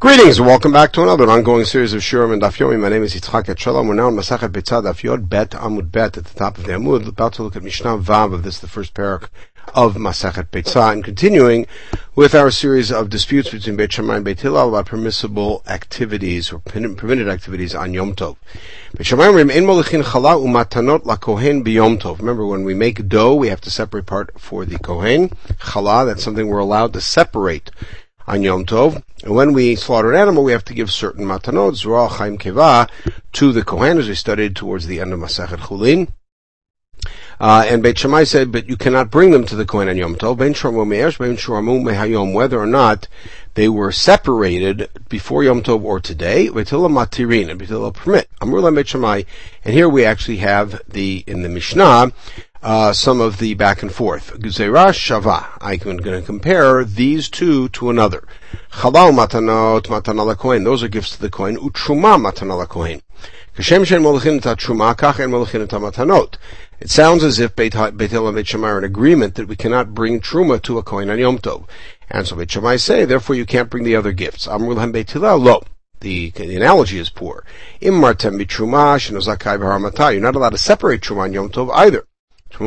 Greetings and welcome back to another ongoing series of Shurim and Daf Yomi. My name is Yitzchak Etshalom. We're now in Masachet Beitzah Daf Yod Bet Amud Bet at the top of the Amud. About to look at Mishnah Vav of this, the first parak of Masachet Beitzah, and continuing with our series of disputes between Beit Shammai and Beit Hillel about permissible activities or permitted activities on Yom Tov. Beit Shammai chala umatanot tov. Remember, when we make dough, we have to separate part for the kohen. Chala, that's something we're allowed to separate on Yom Tov. And when we slaughter an animal, we have to give certain matanot, zruah, chaim keva, to the Kohen, as we studied towards the end of Masachet Chulin. Uh, and Beit Shammai said, but you cannot bring them to the Kohen on Yom Tov, ben ben mehayom, whether or not they were separated before Yom Tov or today, Betila matirin, Betila permit. Amrullah Beit Shammai, and here we actually have the, in the Mishnah, uh, some of the back and forth. Guzera Shava. I'm going to compare these two to another. Chalal matanot matanala kohen. Those are gifts to the kohen. Utruma matanala kohen. Kashem shen molachin truma kach and molachin matanot. It sounds as if Beit Hillel and Beit Shammai are in agreement that we cannot bring truma to a kohen on Yom Tov. And so Beit Shammai say, therefore you can't bring the other gifts. Amrulhem Beit Hillel lo. The, the, analogy is poor. Immartem bitruma shenozakai b'haramata. You're not allowed to separate truma on Yom Tov either. But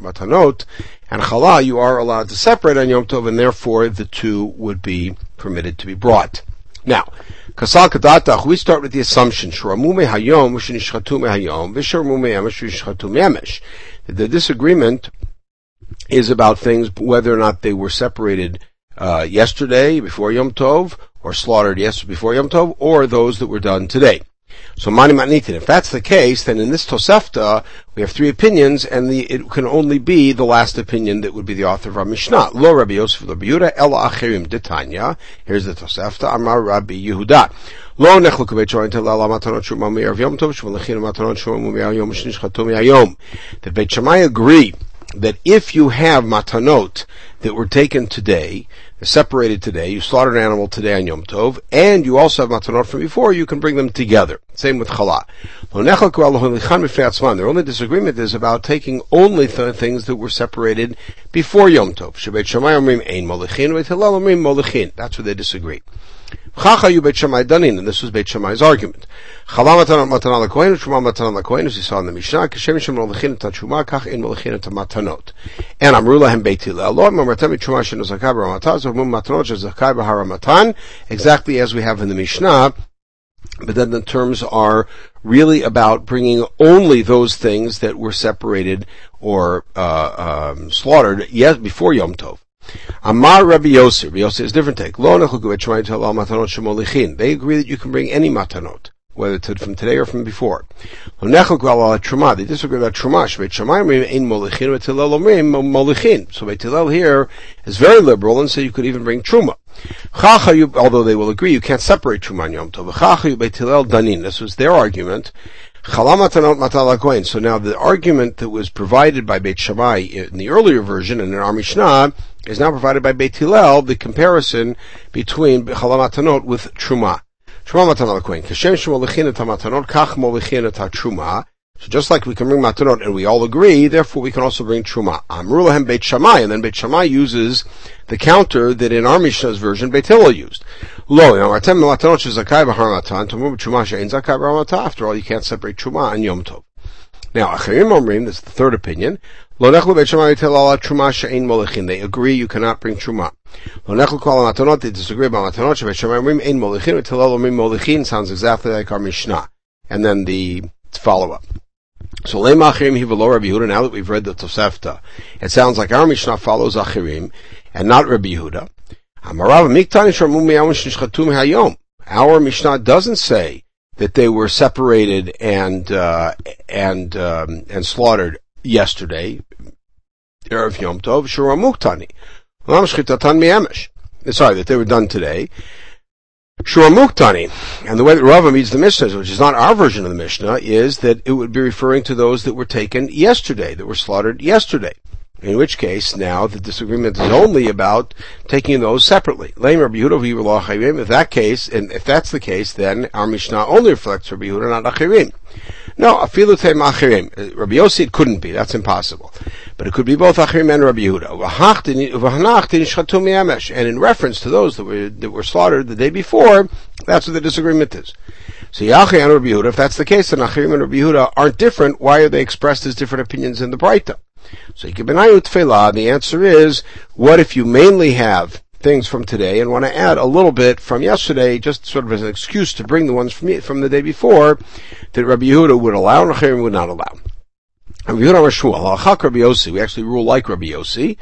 Matanot and Chala you are allowed to separate on Yom Tov, and therefore the two would be permitted to be brought. Now, Kasal Kadatach, we start with the assumption, Shramume Hayom, Shinishchatu Hayom, Visharmume Emesh, Shinishchatu Emesh. The disagreement is about things, whether or not they were separated uh, yesterday, before Yom Tov, or slaughtered yesterday before Yom Tov, or those that were done today. So mani matnitin. If that's the case, then in this Tosefta we have three opinions, and the, it can only be the last opinion that would be the author of our Mishnah. Lo Rabbi Yosef Rabbi Yehuda Achirim Detanya. Here's the Tosefta. Amar Rabbi Yehuda. Lo nechlu kubet shoyin tel ala matanot shuma me'er yom tov shuma lechin matanot shuma yom. That Beit Shammai agree that if you have matanot that were taken today, separated today, you slaughtered an animal today on Yom Tov, and you also have matanot from before, you can bring them together. Same with challah. Their only disagreement is about taking only th- things that were separated before Yom Tov. That's where they disagree. Chacha you Beit Shammai danin, and this was Beit Shammai's argument. Chala matanot matanah lekohen, truma matanah lekohen, as you saw in the Mishnah, kashem shem molachin et truma, kach in molachin et matanot. And Amru lahem Beit Hillel, lo mamartem truma shenu zakai b'ramatan, so mum matanot shezakai b'haramatan, exactly as we have in the Mishnah, but then the terms are really about bringing only those things that were separated or uh, um, slaughtered yes, before Yom Tov. Amar Rabbi Yossi. Rabbi Yossi is different take. They agree that you can bring any matanot, whether it's from today or from before. They disagree about truma. So Beit Hillel here is very liberal and say you could even bring truma. Although they will agree, you can't separate truma and yom tov. danin. This was their argument. So now the argument that was provided by Beit Shammai in the earlier version and in our Mishnah is now provided by Beit Hillel, the comparison between Chalamatanot with Truma. Truma matanot. Kashem kach truma. So just like we can bring matanot and we all agree, therefore we can also bring truma. Amru lahem Beit Shammai, and then Beit Shammai uses the counter that in our Mishnah's version Beit Hillel used. Lo, matanot After all, you can't separate truma and yom tov. Now, Acharim Omrim, that's the third opinion. They agree you cannot bring truma. They disagree about matanot. Sounds exactly like our Mishnah. And then the follow up. So. Now that we've read the Tosefta, it sounds like our Mishnah follows Achirim and not Rabbi Yehuda. Hayom. Our Mishnah doesn't say that they were separated and uh, and um, and slaughtered yesterday, erev Yom Tov, shuramuktani, lam mi'emesh. Eh, sorry, that they were done today. Shuramuktani, and the way that Rava meets the Mishnah, which is not our version of the Mishnah, is that it would be referring to those that were taken yesterday, that were slaughtered yesterday. In which case, now the disagreement is only about taking those separately. If that case, and if that's the case, then our Mishnah only reflects Rabbi Yehuda, not Achirim. No, afilu achirim. Uh, Rabbi Yossi, it couldn't be. That's impossible. But it could be both achirim and Rabbi Yehuda. And in reference to those that were, that were slaughtered the day before, that's what the disagreement is. So Yachi and Rabbi Yehuda, if that's the case, then Achirim and Rabbi Yehuda aren't different. Why are they expressed as different opinions in the Breita? So the answer is, what if you mainly have things from today and want to add a little bit from yesterday, just sort of as an excuse to bring the ones from from the day before that Rabbi Yehuda would allow and Achirim would not allow. Rabbi Yehuda Rashmuel, Rabbi Yossi, we actually rule like Rabbi Yossi,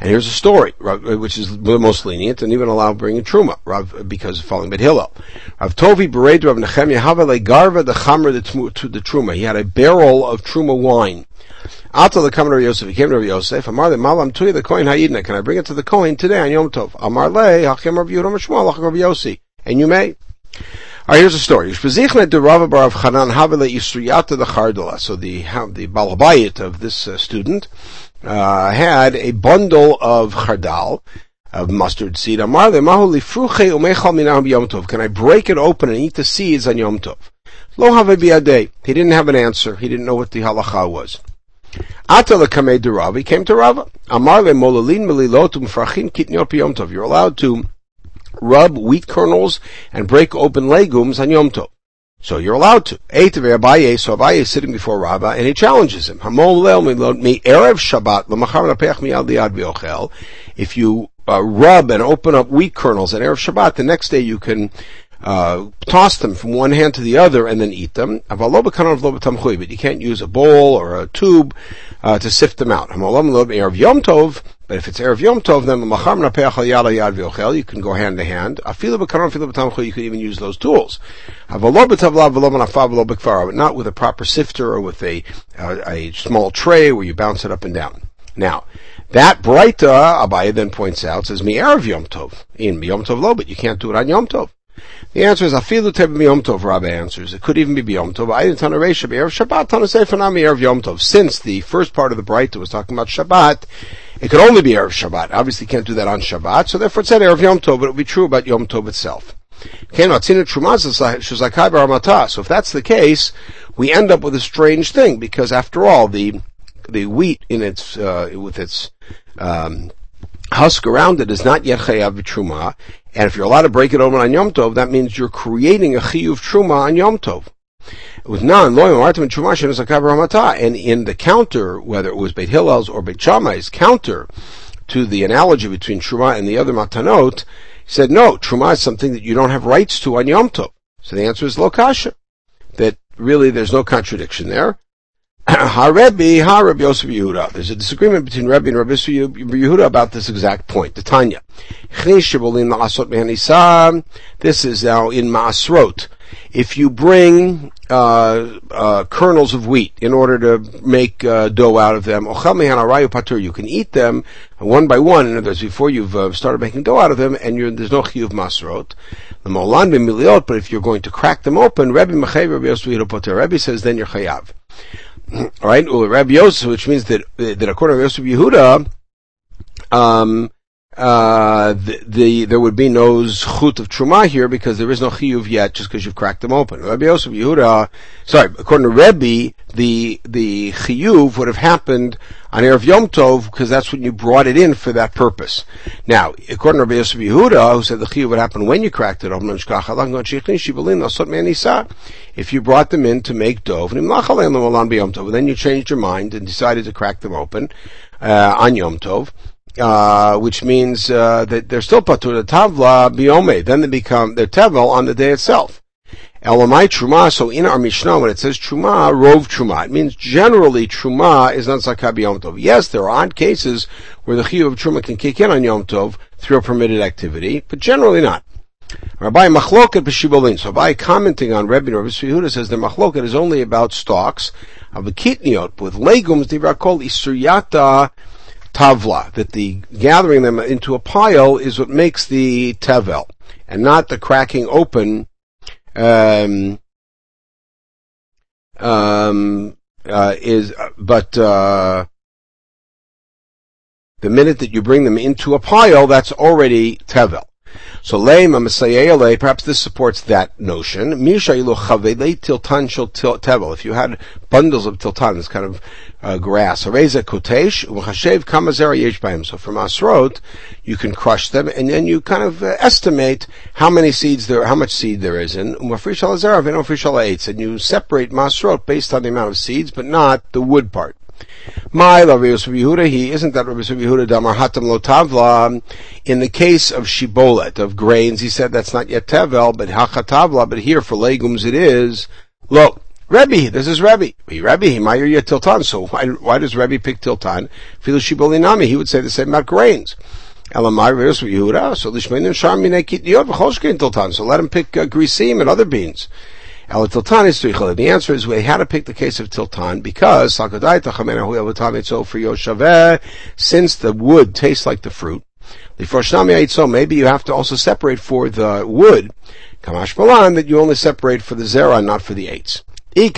and here's a story, which is the most lenient, and even allow bringing truma, Rav, because of following Bet Hillel. Rav Tovi bereid Rav Nechemia havale garva the chamer the, the truma. He had a barrel of truma wine. Alta the Kamer Yosef, he came to Yosef, Amar le malam tuya the coin hayidna, can I bring it to the coin today on Yom Tov? Amar le, hachem Rav Yehuda Mishmuel, hachem Rav Yossi. And you may. Alright, here's a story. Of the. So the, the Balabayit of this uh, student, uh, had a bundle of chardal, of mustard seed. Can I break it open and eat the seeds on Yom Tov? Lo He didn't have an answer. He didn't know what the halacha was. Atala de Rav. He came to Rava. Amar le molalin melilotum frachim kitniot Yom Tov. You're allowed to rub wheat kernels and break open legumes on Yom Tov. So you're allowed to. Of Abaye, so Abaye is sitting before Rabbah and he challenges him. Hamol leel mi erev Shabbat l'machar napeach mi liad v'yochel. If you uh, rub and open up wheat kernels at Erev Shabbat, the next day you can uh, toss them from one hand to the other and then eat them. But you can't use a bowl or a tube uh, to sift them out. But if it's Erev Yom Tov, then you can go hand to hand. You can even use those tools. But not with a proper sifter or with a, a small tray where you bounce it up and down. Now, that Breita, Abaye then points out, says, Mi Erev Yom Tov. In Yom Tov lo, but you can't do it on Yom Tov. The answer is afilu teb Yom Tov. Rabbi answers it could even be Tov. I didn't Shabbat erev Yom Tov. Since the first part of the Breita was talking about Shabbat, it could only be erev Shabbat. Obviously, can't do that on Shabbat, so therefore it said erev Yom Tov, but it would be true about Yom Tov itself. So if that's the case, we end up with a strange thing because after all, the the wheat in its uh, with its um, husk around it is not yet chayav truma, and if you're allowed to break it open on Yom Tov, that means you're creating a chiyuv truma on Yom Tov. With non loyal and truma and in the counter, whether it was Beit Hillel's or Beit Shammai's counter to the analogy between truma and the other matanot, he said no, truma is something that you don't have rights to on Yom Tov. So the answer is lokasha. That really there's no contradiction there. Ha-Rebbe, Ha-Rebbe Yosef Yehuda. There's a disagreement between Rebbe and Rebbe Yehuda about this exact point. The Tanya. This is now in Maasrot. If you bring uh, uh, kernels of wheat in order to make uh, dough out of them, you can eat them one by one. In other words, before you've uh, started making dough out of them, and there's no chiyuv masrot. The molan b'miliot, but if you're going to crack them open, Rebbe Rebbe says then you're chayav. All right, Rabbi Yosef, which means that that according to Yosef Yehuda, um, uh, the, the, there would be no zchut of truma here because there is no chiyuv yet, just because you've cracked them open. Rabbi Yosef Yehuda, sorry, according to Rebbe, the the chiyuv would have happened on erev Yom Tov because that's when you brought it in for that purpose. Now, according to Rabbi Yosef Yehuda, who said the chiyuv would happen when you cracked it open, if you brought them in to make dough, then you changed your mind and decided to crack them open uh, on Yom Tov. Uh, which means uh, that they're still patur tavla biome. Then they become they're tevel on the day itself. Elamai truma. So in our Mishnah, when it says truma, rov truma, it means generally truma is not zakah Yom Tov. Yes, there are odd cases where the chiyuv of truma can kick in on Yom Tov through a permitted activity, but generally not. Rabbi Machloket b'shibolin. So by commenting on Rebbe Rabbi Yehuda says the Machloket is only about stalks of a kitniot with legumes. Called isuriyata tavla, that the gathering them into a pile is what makes the tevel, and not the cracking open, um, um, uh, is, but, uh, the minute that you bring them into a pile, that's already tevel. So leima masayele, perhaps this supports that notion. Tiltan. If you had bundles of tiltan, this kind of uh, grass. So from asrot, you can crush them, and then you kind of uh, estimate how many seeds there, how much seed there is in and you separate masrot based on the amount of seeds, but not the wood part. My Rabbi Yosef Yehuda, he isn't that Rabbi Yosef Yehuda Damar Hatam Lo Tavla. In the case of shibolet, of grains, he said that's not yet Tevel, but Hachatavla, but here for legumes it is. Look, Rebbe, this is Rebbe. Rebbe, he might yet tiltan. So why, why does Rebbe pick tiltan? Filu shibolinami, he would say the same about grains. Elamai Rebbe Yehuda, so lishmenim shar minei kitniot v'choshkein tiltan. So let him pick uh, grisim and other beans. The answer is we had to pick the case of Tiltan because for since the wood tastes like the fruit, maybe you have to also separate for the wood, that you only separate for the Zera, not for the eights. So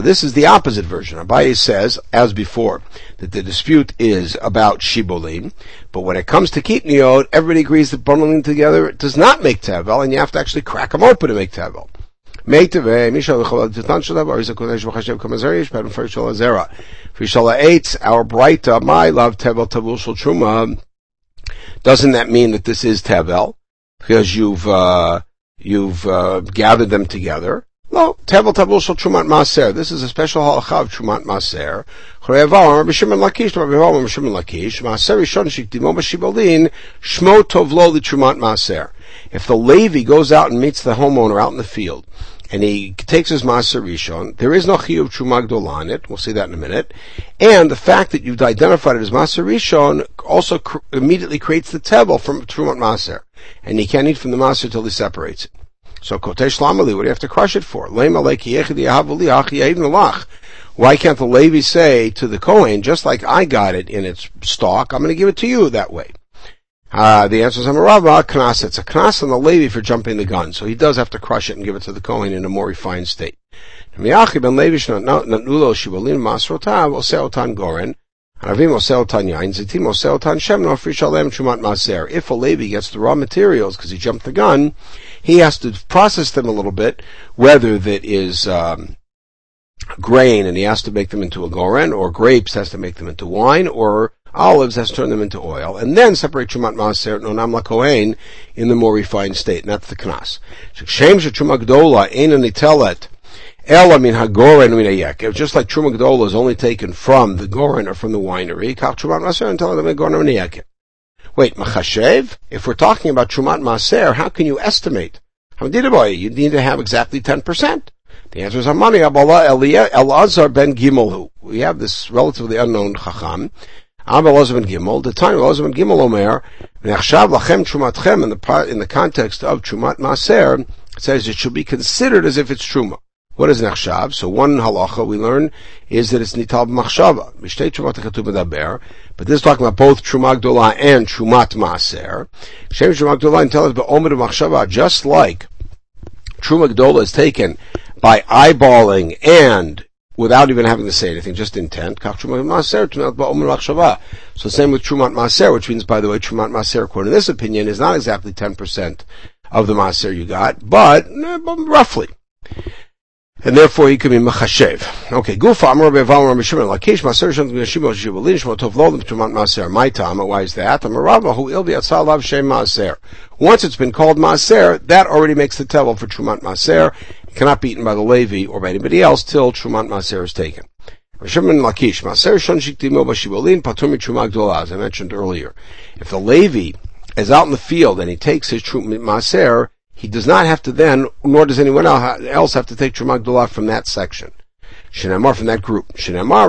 this is the opposite version. Abaye says, as before, that the dispute is about shibolim, but when it comes to kitniot, everybody agrees that bundling together does not make tevel, and you have to actually crack them open to make tevel. our Breita, my love tevel tavul shul Doesn't that mean that this is tevel? Because you've, uh, you've uh, gathered them together. No, tevel tabul shel trumat maser. This is a special halacha of trumat maser. Rabbi Shimon Lakish, Rabbi Rabbi Shimon Lakish, maser rishon shmo tov lo li trumat maser. If the Levi goes out and meets the homeowner out in the field, and he takes his maser rishon, there is no chiyuv truma gdola on it. We'll see that in a minute. And the fact that you've identified it as maser rishon also cr- immediately creates the tevel from trumat maser and he can't eat from the maser until he separates it. So kotesh lamali, what do you have to crush it for? Why can't the Levi say to the Kohen, just like I got it in its stalk, I'm going to give it to you that way? Uh, the answer is I'm a Amarava, knas. It's a knas on the Levi for jumping the gun. So he does have to crush it and give it to the Kohen in a more refined state. If a Levi gets the raw materials because he jumped the gun, he has to process them a little bit, whether that is um, grain and he has to make them into a goren, or grapes has to make them into wine, or olives has to turn them into oil, and then separate Chumat Maaser Nonam LaKohen in the more refined state, and that's the Knas. El min hagoren min If Just like Truma Gdola is only taken from the goren or from the winery, kach Trumat Maser and tell them goren min Wait, machashev? If we're talking about Trumat Maser, how can you estimate? You need to have exactly 10%. The answer is Amani Abala Elazar ben Gimelhu. We have this relatively unknown Chacham. Abba Elazar ben Gimel. The time Elazar ben Gimel Omer, lachem Trumatchem in the, in the context of Trumat Maser, says it should be considered as if it's Truma. What is nechshav? So one halacha we learn is that it's nital b'machshava. Mishtei trumat medaber. But this is talking about both truma gdola and trumat maaser. Shem truma gdola and tell us ba'omer machshava, just like truma gdola is taken by eyeballing and without even having to say anything, just intent. So same with Trumat Maser, which means, by the way, Trumat Maser, according to this opinion, is not exactly 10% of the Maser you got, but eh, roughly and therefore he could be machashev. Okay, gufa amar beval Rabbi Shimon lakish maser shem yeshiva shivalin shmo tov lo tumant maser. My time, why is that? Amar Rava who il biatzalav shem maser. Once it's been called maser, that already makes the tevel for trumat maser. It cannot be eaten by the Levi or by anybody else till trumat maser is taken. As I mentioned earlier. If the Levi is out in the field and he takes his trumat maser, he does not have to then, nor does anyone else have to take Truma Gdolah from that section. Shinamar from that group. Shinamar,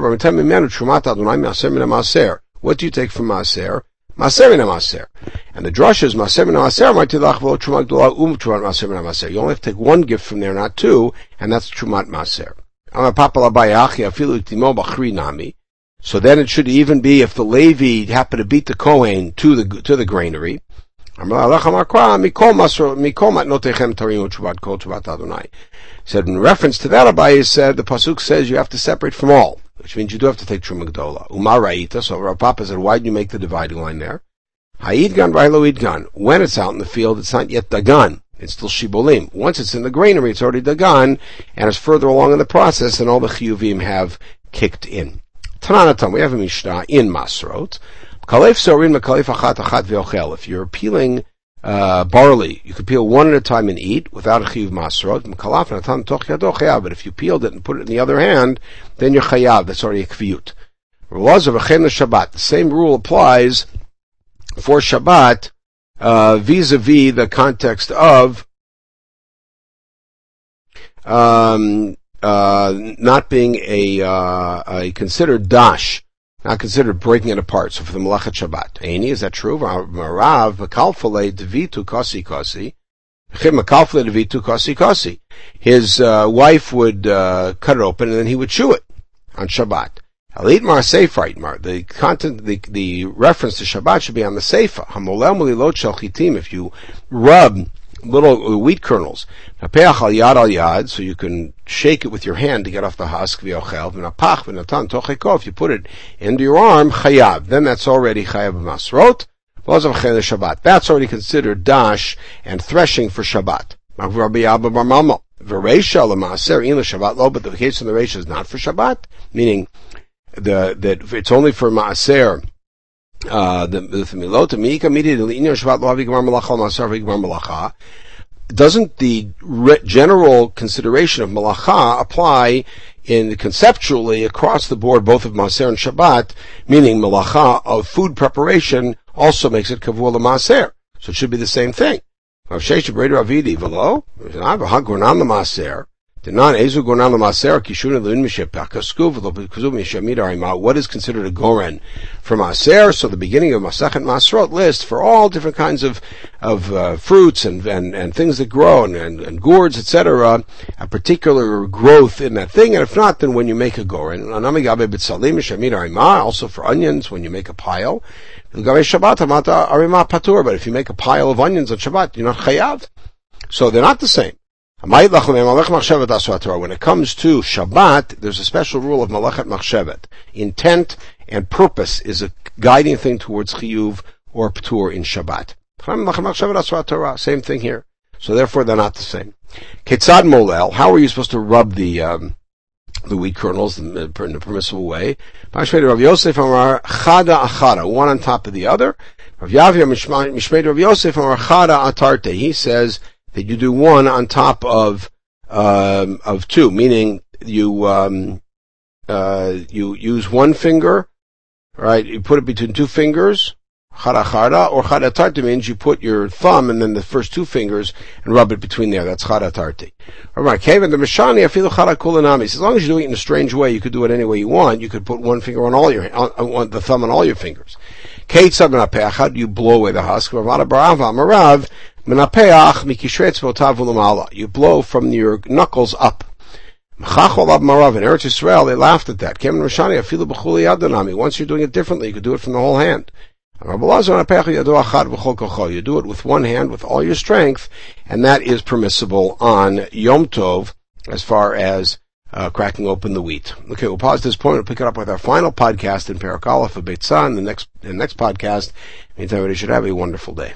What do you take from Maser? Maaser mina Maaser. And the drush is Maser Gdolah um Trumat Maaser mina Maaser. You only have to take one gift from there, not two, and that's Trumat Maaser. So then it should even be if the Levi happen to beat the Kohen to the, to the granary, Said in reference to that, Abai said the pasuk says you have to separate from all. which means you do have to take Truma Gdola. Umar Ra'ita, so Rav Papa said, why did you make the dividing line there? Ha'id Gan V'Ha'lo Gan. When it's out in the field, it's not yet Dagan. It's still Shibolim. Once it's in the granary, it's already Dagan, and it's further along in the process, and all the Chiyuvim have kicked in. Tananatam, we have a Mishnah in Masrot. If you're peeling uh, barley, you could peel one at a time and eat without a chiyuv masrot. But if you peeled it and put it in the other hand, then you're chayav. That's already a kviyut. Shabbat. The same rule applies for Shabbat uh, vis-a-vis the context of um, uh, not being a, uh, a considered dash not considered breaking it apart. So for the Malachat Shabbat. Aini, is that true? Marav, Makalfale, Devitu, Kosi, Kosi. His uh, wife would uh, cut it open and then he would chew it on Shabbat. Alitmar Sefer Mar. The content, the, the reference to Shabbat should be on the Sefer. Hamolel. If you rub little uh, wheat kernels. al yad al yad, So you can shake it with your hand to get off the husk. V'yochel v'napach v'natan If you put it into your arm, chayav. Then that's already chayav masrot. That's already considered dash and threshing for Shabbat. But the case of the Reisha is not for Shabbat, meaning the, that it's only for Maaser, uh, the, the Gemar Malacha, Malacha, doesn't the re- general consideration of malacha apply in conceptually across the board, both of Maser and Shabbat, meaning malacha of food preparation also makes it kavua Maser. So it should be the same thing. Maser, what is considered a goren from Maser? So the beginning of Masachet Masrot list for all different kinds of of uh, fruits and, and and things that grow and, and, and gourds, etc. A particular growth in that thing, and if not, then when you make a goren, also for onions when you make a pile. But if you make a pile of onions on Shabbat, you're not chayav. So they're not the same. When it comes to Shabbat, there's a special rule of Malachat Machshevet. Intent and purpose is a guiding thing towards Chiyuv or Ptur in Shabbat. Same thing here. So therefore they're not the same. Ketzad Molel, how are you supposed to rub the, um, the wheat kernels in a permissible way? Rav Yosef Amar Chada one on top of the other. Rav Yavia Mishmei Rav Yosef Amar Chada Atarte. He says, that you do one on top of um, of two, meaning you um, uh, you use one finger, right? You put it between two fingers, chara or charatarti means you put your thumb and then the first two fingers and rub it between there. That's charatarti. Alright, Kevin, the Mishani, afilu chara kulanami. As long as you're doing it in a strange way, you could do it any way you want. You could put one finger on all your, on, on the thumb on all your fingers. Kate how do you blow away the husk? Ravada barava, marav, Menapeach You blow from your knuckles up. In Eretz Yisrael, they laughed at that. Once you're doing it differently, you could do it from the whole hand. You do it with one hand, with all your strength, and that is permissible on Yom Tov, as far as uh, cracking open the wheat. Okay, we'll pause this point and pick it up with our final podcast in Parakala for Beitzah in the next, the next podcast. Meantime, everybody should have a wonderful day.